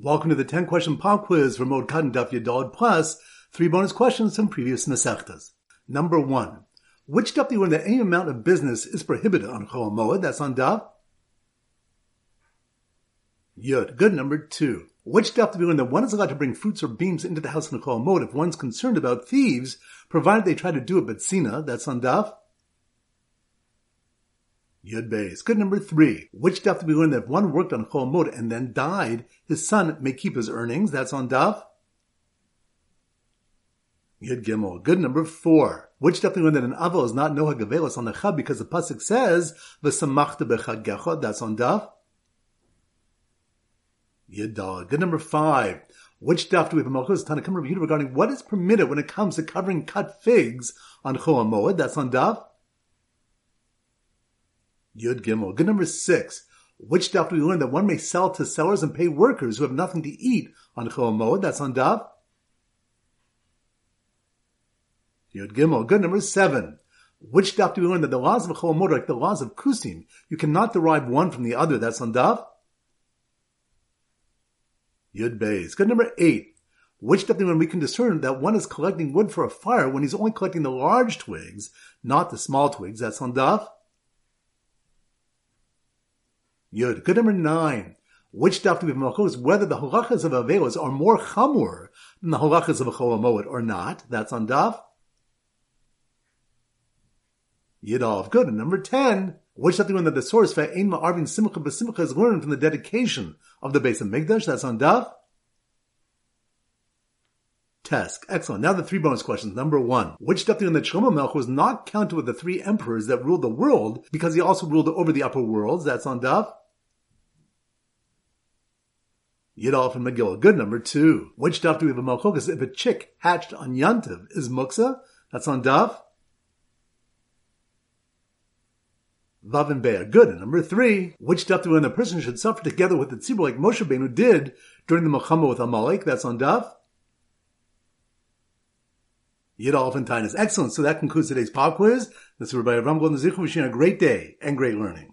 Welcome to the 10 question pop quiz for Moed Katan Daf Yadod plus three bonus questions from previous Masechtas. Number one. Which daf do you learn that any amount of business is prohibited on Chol Moed? That's on daf. Yud. Good. Number two. Which daf do we learn that one is allowed to bring fruits or beams into the house in Chol Moed if one's concerned about thieves, provided they try to do it Betsina? That's on daf. Yud Beis. Good number three. Which daf do we learn that if one worked on Chol and then died, his son may keep his earnings? That's on daf. Yud Gimel. Good number four. Which daf do we learn that an aval is not noha gavelos on the chab because the pasuk says v'samachta bechagecha? That's on daf. Yud Dal. Good number five. Which daf do we have a Malchus review regarding what is permitted when it comes to covering cut figs on Chol? That's on daf. Yud Gimel. Good number six. Which daf do we learn that one may sell to sellers and pay workers who have nothing to eat on Chol? That's on daf. Yud Gimel. Good number seven. Which daf do we learn that the laws of Chol are like the laws of Kusim? You cannot derive one from the other. That's on daf. Yud Beis. Good number eight. Which daf do we learn we can discern that one is collecting wood for a fire when he's only collecting the large twigs, not the small twigs? That's on daf. Yud. Good number nine. Which daf we have malchus? Whether the halachas of avelos are more chamur than the halachas of a cholamoed or not. That's on daf. Yidov. Good. And number ten. Which daf we learn that the source for ein ma'arvin simcha b'simcha is learned from the dedication of the base of Mikdash? That's on daf. Tes. Excellent. Now the three bonus questions. Number one. Which daf in the Shlomo Melech was not counted with the three emperors that ruled the world because he also ruled over the upper worlds? That's on daf. Yidolf and Megillah. Good number two. Which daf do we have a malchokas? If a chick hatched on Yantiv is muksa, that's on daf. Vav and Be'er. Good. And number three. Which daf do we when the person should suffer together with the tzibur like Moshe Benu did during the milchama with Amalek? That's on daf. Yidolf and Taanis. Excellent. So that concludes today's pop quiz. This is Rabbi Avram Golden Zichu wishing a great day and great learning.